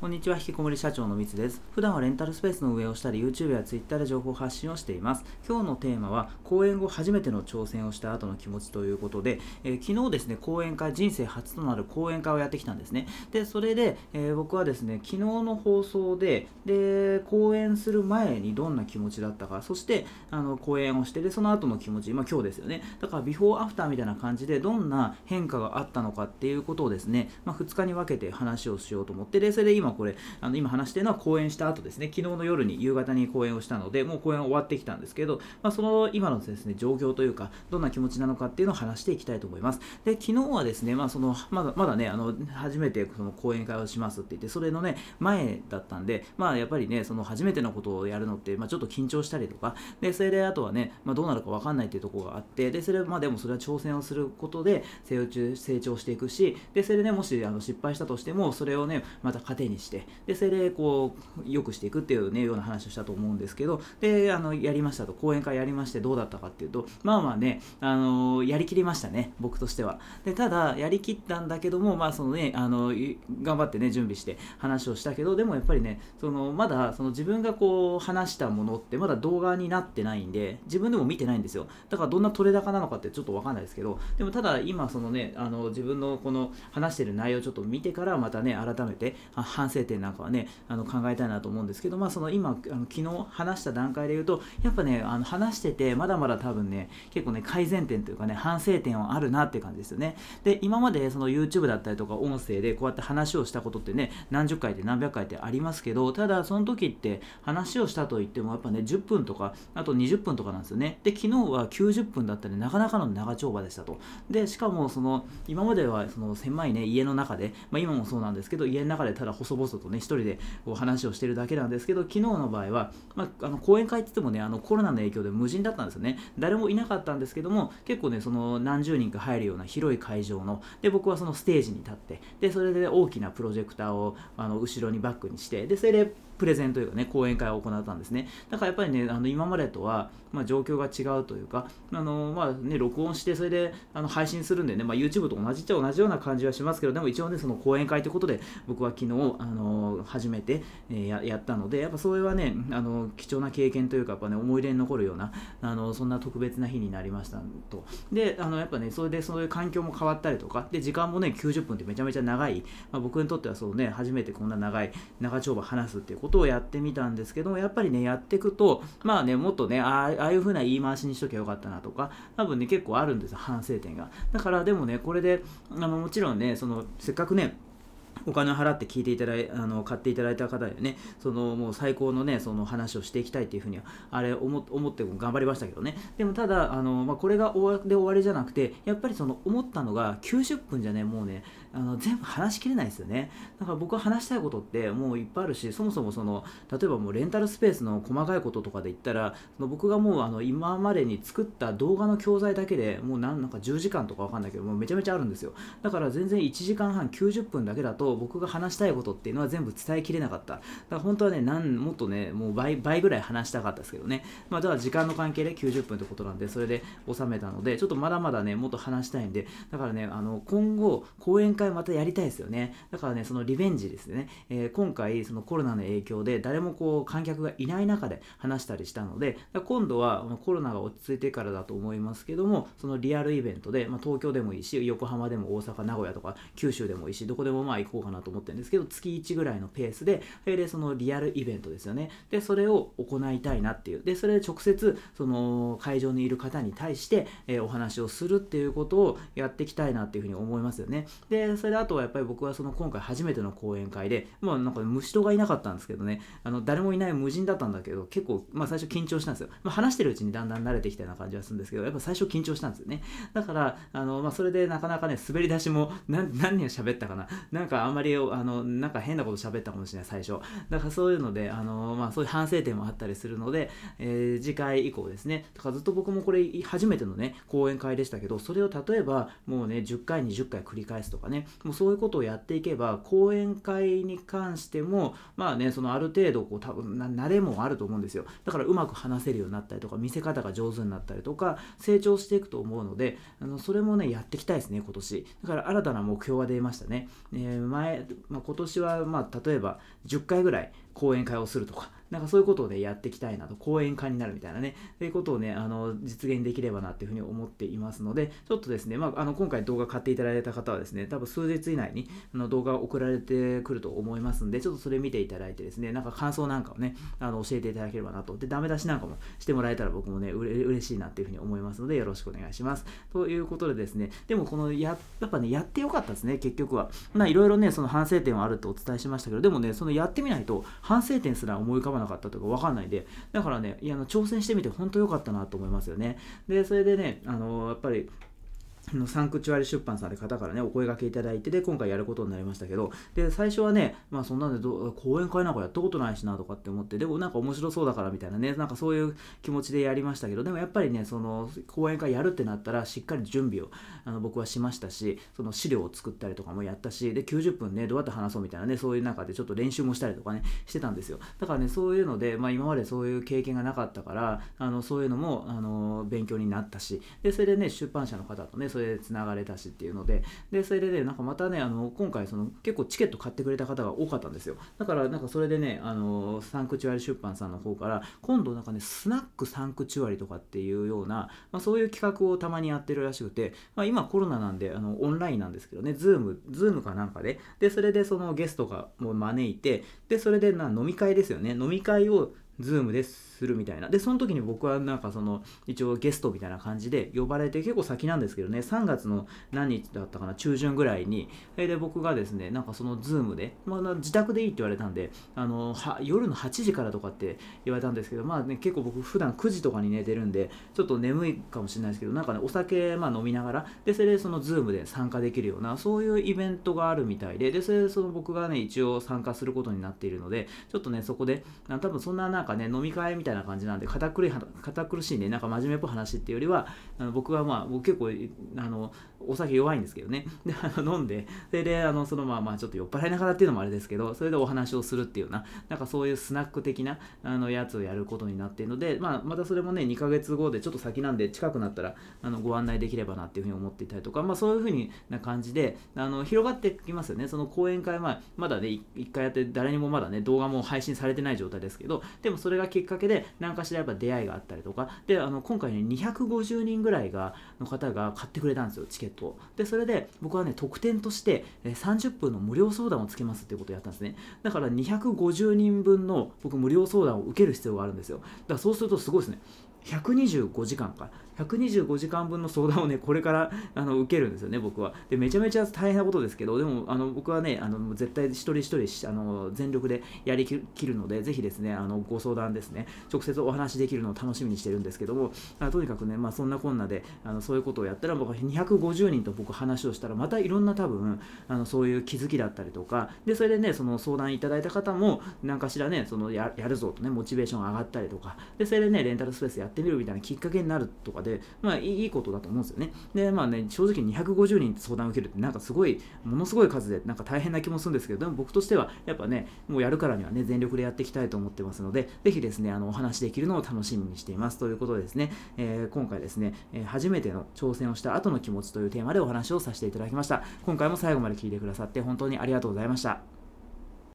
こんにちは、引きこもり社長のみつです。普段はレンタルスペースの運営をしたり、YouTube や Twitter で情報発信をしています。今日のテーマは、講演後初めての挑戦をした後の気持ちということで、えー、昨日ですね、講演会、人生初となる講演会をやってきたんですね。で、それで、えー、僕はですね、昨日の放送で、で、講演する前にどんな気持ちだったか、そして、あの、講演をして、で、その後の気持ち、まあ今日ですよね。だから、ビフォーアフターみたいな感じで、どんな変化があったのかっていうことをですね、まあ2日に分けて話をしようと思って、で、それで今これ、あの今話してるのは講演した後ですね、昨日の夜に夕方に講演をしたので、もう講演終わってきたんですけど、まあ、その今のですね、状況というか、どんな気持ちなのかっていうのを話していきたいと思います。で、昨日はですね、まあ、その、まだまだね、あの、初めてその講演会をしますって言って、それのね、前だったんで、まあ、やっぱりね、その初めてのことをやるのって、まあ、ちょっと緊張したりとか、で、それであとはね、まあ、どうなるかわかんないっていうところがあって、で、それまあ、でもそれは挑戦をすることで成長成長していくし、で、それでね、もしあの失敗したとしても、それをね、また糧にして、で、それでこう、良くしていくっていう、ね、ような話をしたと思うんですけどであのやりましたと講演会やりましてどうだったかっていうとまあまあねあのやりきりましたね僕としては。でただやりきったんだけどもまあそのねあの頑張ってね準備して話をしたけどでもやっぱりねそのまだその自分がこう話したものってまだ動画になってないんで自分でも見てないんですよ。だからどんな取れ高なのかってちょっとわかんないですけどでもただ今そのねあの自分のこの話してる内容をちょっと見てからまたね改めて反反省点なんかはねあの考えたいなと思うんですけど、まあ、その今あの昨日話した段階で言うとやっぱねあの話しててまだまだ多分ね結構ね改善点というかね反省点はあるなって感じですよね。で今までその YouTube だったりとか音声でこうやって話をしたことってね何十回って何百回ってありますけどただその時って話をしたといってもやっぱね10分とかあと20分とかなんですよね。で昨日は90分だったりなかなかの長丁場でしたと。でしかもその今まではその狭いね家の中で、まあ、今もそうなんですけど家の中でただ細々とね一人でこう話をしてるだけなんですけど昨日の場合は、まあ、あの講演会って言ってもねあのコロナの影響で無人だったんですよね。誰もいなかったんですけども結構ねその何十人か入るような広い会場ので僕はそのステージに立ってでそれで大きなプロジェクターをあの後ろにバックにしてでそれでプレゼンというかね、講演会を行ったんですね。だからやっぱりね、あの今までとは、まあ、状況が違うというか、あのまあね、録音して、それであの配信するんでね、まあ、YouTube と同じっちゃ同じような感じはしますけど、でも一応ね、その講演会ということで、僕は昨日、あの初めて、えー、ややったので、やっぱそれはね、あの貴重な経験というか、やっぱね、思い出に残るような、あのそんな特別な日になりましたと。で、あのやっぱね、それでそういう環境も変わったりとか、で、時間もね、90分ってめちゃめちゃ長い、まあ、僕にとってはそうね、初めてこんな長い、長丁場話すっていうことことをやってみたんですけどやっぱりねやっていくとまあねもっとねああいう風な言い回しにしときゃよかったなとか多分ね結構あるんですよ反省点が。だからでもねこれであのもちろんねそのせっかくねお金を払って聞いていただいあの買っていただいた方でねそのもう最高のねその話をしていきたいっていうふうにはあれ思思って頑張りましたけどね。でもただあの、まあ、これが終わで終わりじゃなくてやっぱりその思ったのが90分じゃねもうねあの全部話しきれないですよね。だから僕は話したいことってもういっぱいあるしそもそもその例えばもうレンタルスペースの細かいこととかで言ったらその僕がもうあの今までに作った動画の教材だけでもうなんなんか10時間とかわかんないけどもうめちゃめちゃあるんですよ。だから全然1時間半90分だけだと僕が話したいことっていうのは全部伝えきれなかった。だから本当はねなんもっとねもう倍倍ぐらい話したかったですけどね。まあだから時間の関係で90分ってことなんでそれで収めたのでちょっとまだまだねもっと話したいんで。だからねあの今後講演会またやりたいですよね。だからね、そのリベンジですね。えー、今回、そのコロナの影響で誰もこう観客がいない中で話したりしたので、今度はコロナが落ち着いてからだと思いますけども、そのリアルイベントで、まあ、東京でもいいし、横浜でも大阪、名古屋とか九州でもいいし、どこでもまあ行こうかなと思ってるんですけど、月1ぐらいのペースで、で、そのリアルイベントですよね。で、それを行いたいなっていう。で、それで直接、その会場にいる方に対して、えー、お話をするっていうことをやっていきたいなっていうふうに思いますよね。で、それであとはやっぱり僕はその今回初めての講演会で、まあなんか虫人がいなかったんですけどね、あの誰もいない無人だったんだけど、結構、まあ最初緊張したんですよ。まあ、話してるうちにだんだん慣れてきたような感じはするんですけど、やっぱ最初緊張したんですよね。だから、あの、まあそれでなかなかね、滑り出しも何何人喋ったかな。なんかあんまり、あの、なんか変なこと喋ったかもしれない、最初。だからそういうので、あの、まあそういう反省点もあったりするので、えー、次回以降ですね、だかずっと僕もこれ初めてのね、講演会でしたけど、それを例えばもうね、10回、20回繰り返すとかね、ね。もうそういうことをやっていけば講演会に関してもまあねそのある程度こう多分慣れもあると思うんですよ。だからうまく話せるようになったりとか見せ方が上手になったりとか成長していくと思うのであのそれもねやっていきたいですね今年。だから新たな目標が出ましたね、えー、前、まあ、今年はまあ例えば10回ぐらい講演会をするとかなんかそういうことをね、やっていきたいなと、講演家になるみたいなね、ということをね、あの、実現できればなっていうふうに思っていますので、ちょっとですね、まあ、あの、今回動画買っていただいた方はですね、多分数日以内にあの動画を送られてくると思いますんで、ちょっとそれ見ていただいてですね、なんか感想なんかをね、あの、教えていただければなと。で、ダメ出しなんかもしてもらえたら僕もね、うれ嬉しいなっていうふうに思いますので、よろしくお願いします。ということでですね、でもこのや、やっぱね、やってよかったですね、結局は。まあ、いろいろね、その反省点はあるとお伝えしましたけど、でもね、そのやってみないと、反省点すら思い浮かばなかったとか分かんないでだからねいやの挑戦してみて本当良かったなと思いますよね。でそれでねあのやっぱりのサンクチュアリ出版さんで方からね、お声がけいただいて、で、今回やることになりましたけど、で、最初はね、まあそんなんでど、講演会なんかやったことないしなとかって思って、でもなんか面白そうだからみたいなね、なんかそういう気持ちでやりましたけど、でもやっぱりね、その、講演会やるってなったら、しっかり準備をあの僕はしましたし、その資料を作ったりとかもやったし、で、90分ね、どうやって話そうみたいなね、そういう中でちょっと練習もしたりとかね、してたんですよ。だからね、そういうので、まあ今までそういう経験がなかったから、あの、そういうのも、あの、勉強になったし、で、それでね、出版社の方とね、それで繋がれたしっていうのででそれでねなんかまたねあの今回その結構チケット買ってくれた方が多かったんですよ。だからなんかそれでねあのサンクチュアリ出版さんの方から今度なんかねスナックサンクチュアリとかっていうような、まあ、そういう企画をたまにやってるらしくて、まあ、今コロナなんであのオンラインなんですけどねズームズームかなんかで。でそれでそのゲストがもう招いてでそれでな飲み会ですよね。飲み会をズームでするみたいな。で、その時に僕はなんかその、一応ゲストみたいな感じで呼ばれて、結構先なんですけどね、3月の何日だったかな、中旬ぐらいに、えで、僕がですね、なんかそのズームで、まあ、自宅でいいって言われたんで、あの、は夜の8時からとかって言われたんですけど、まあね、結構僕普段9時とかに寝てるんで、ちょっと眠いかもしれないですけど、なんかね、お酒、まあ飲みながら、で、それでそのズームで参加できるような、そういうイベントがあるみたいで、で、それでその僕がね、一応参加することになっているので、ちょっとね、そこで、多分そんななんかかね、飲み会みたいな感じなんで、堅苦い堅苦しいね、なんか真面目っぽい話っていうよりは、あの僕はまあ、僕結構、あの、お酒弱いんですけどね。で、あの飲んで、それで、あの、そのまあまあ、ちょっと酔っ払いながらっていうのもあれですけど、それでお話をするっていうような、なんかそういうスナック的な、あの、やつをやることになっているので、まあ、またそれもね、2ヶ月後でちょっと先なんで、近くなったら、あの、ご案内できればなっていうふうに思っていたりとか、まあ、そういうふうにな感じで、あの、広がってきますよね。その講演会、まだね、1回やって、誰にもまだね、動画も配信されてない状態ですけど、でもそれがきっかけで、何かしらやっぱ出会いがあったりとか、で、あの、今回ね、250人ぐらいが、の方が買ってくれたんですよ、チケットを。で、それで、僕はね、特典として、30分の無料相談をつけますっていうことをやったんですね。だから250人分の僕無料相談を受ける必要があるんですよ。だからそうするとすごいですね。125時間か125時間分の相談をね これからあの受けるんですよね僕は。でめちゃめちゃ大変なことですけどでもあの僕はねあの絶対一人一人あの全力でやりきるのでぜひですねあのご相談ですね。直接お話できるのを楽しみにしてるんですけどもあとにかくねまあそんなこんなであのそういうことをやったら僕は250人と僕話をしたらまたいろんな多分あのそういう気づきだったりとかでそれでねその相談いただいた方も何かしらねそのやるぞとねモチベーション上がったりとかでそれでねレンタルスペースやってみるみたいなきっかけになるとかでまあいいことだと思うんですよね。でまあね正直250人相談を受けるってなんかすごいものすごい数でなんか大変な気もするんですけどでも僕としてはやっぱねもうやるからにはね全力でやっていきたいと思ってますのでぜひですねあのお話できるのを楽しみにしています。ということでですね、えー、今回ですね、えー、初めての挑戦をした後の気持ちというテーマでお話をさせていただきました。今回も最後まで聞いてくださって本当にありがとうございました。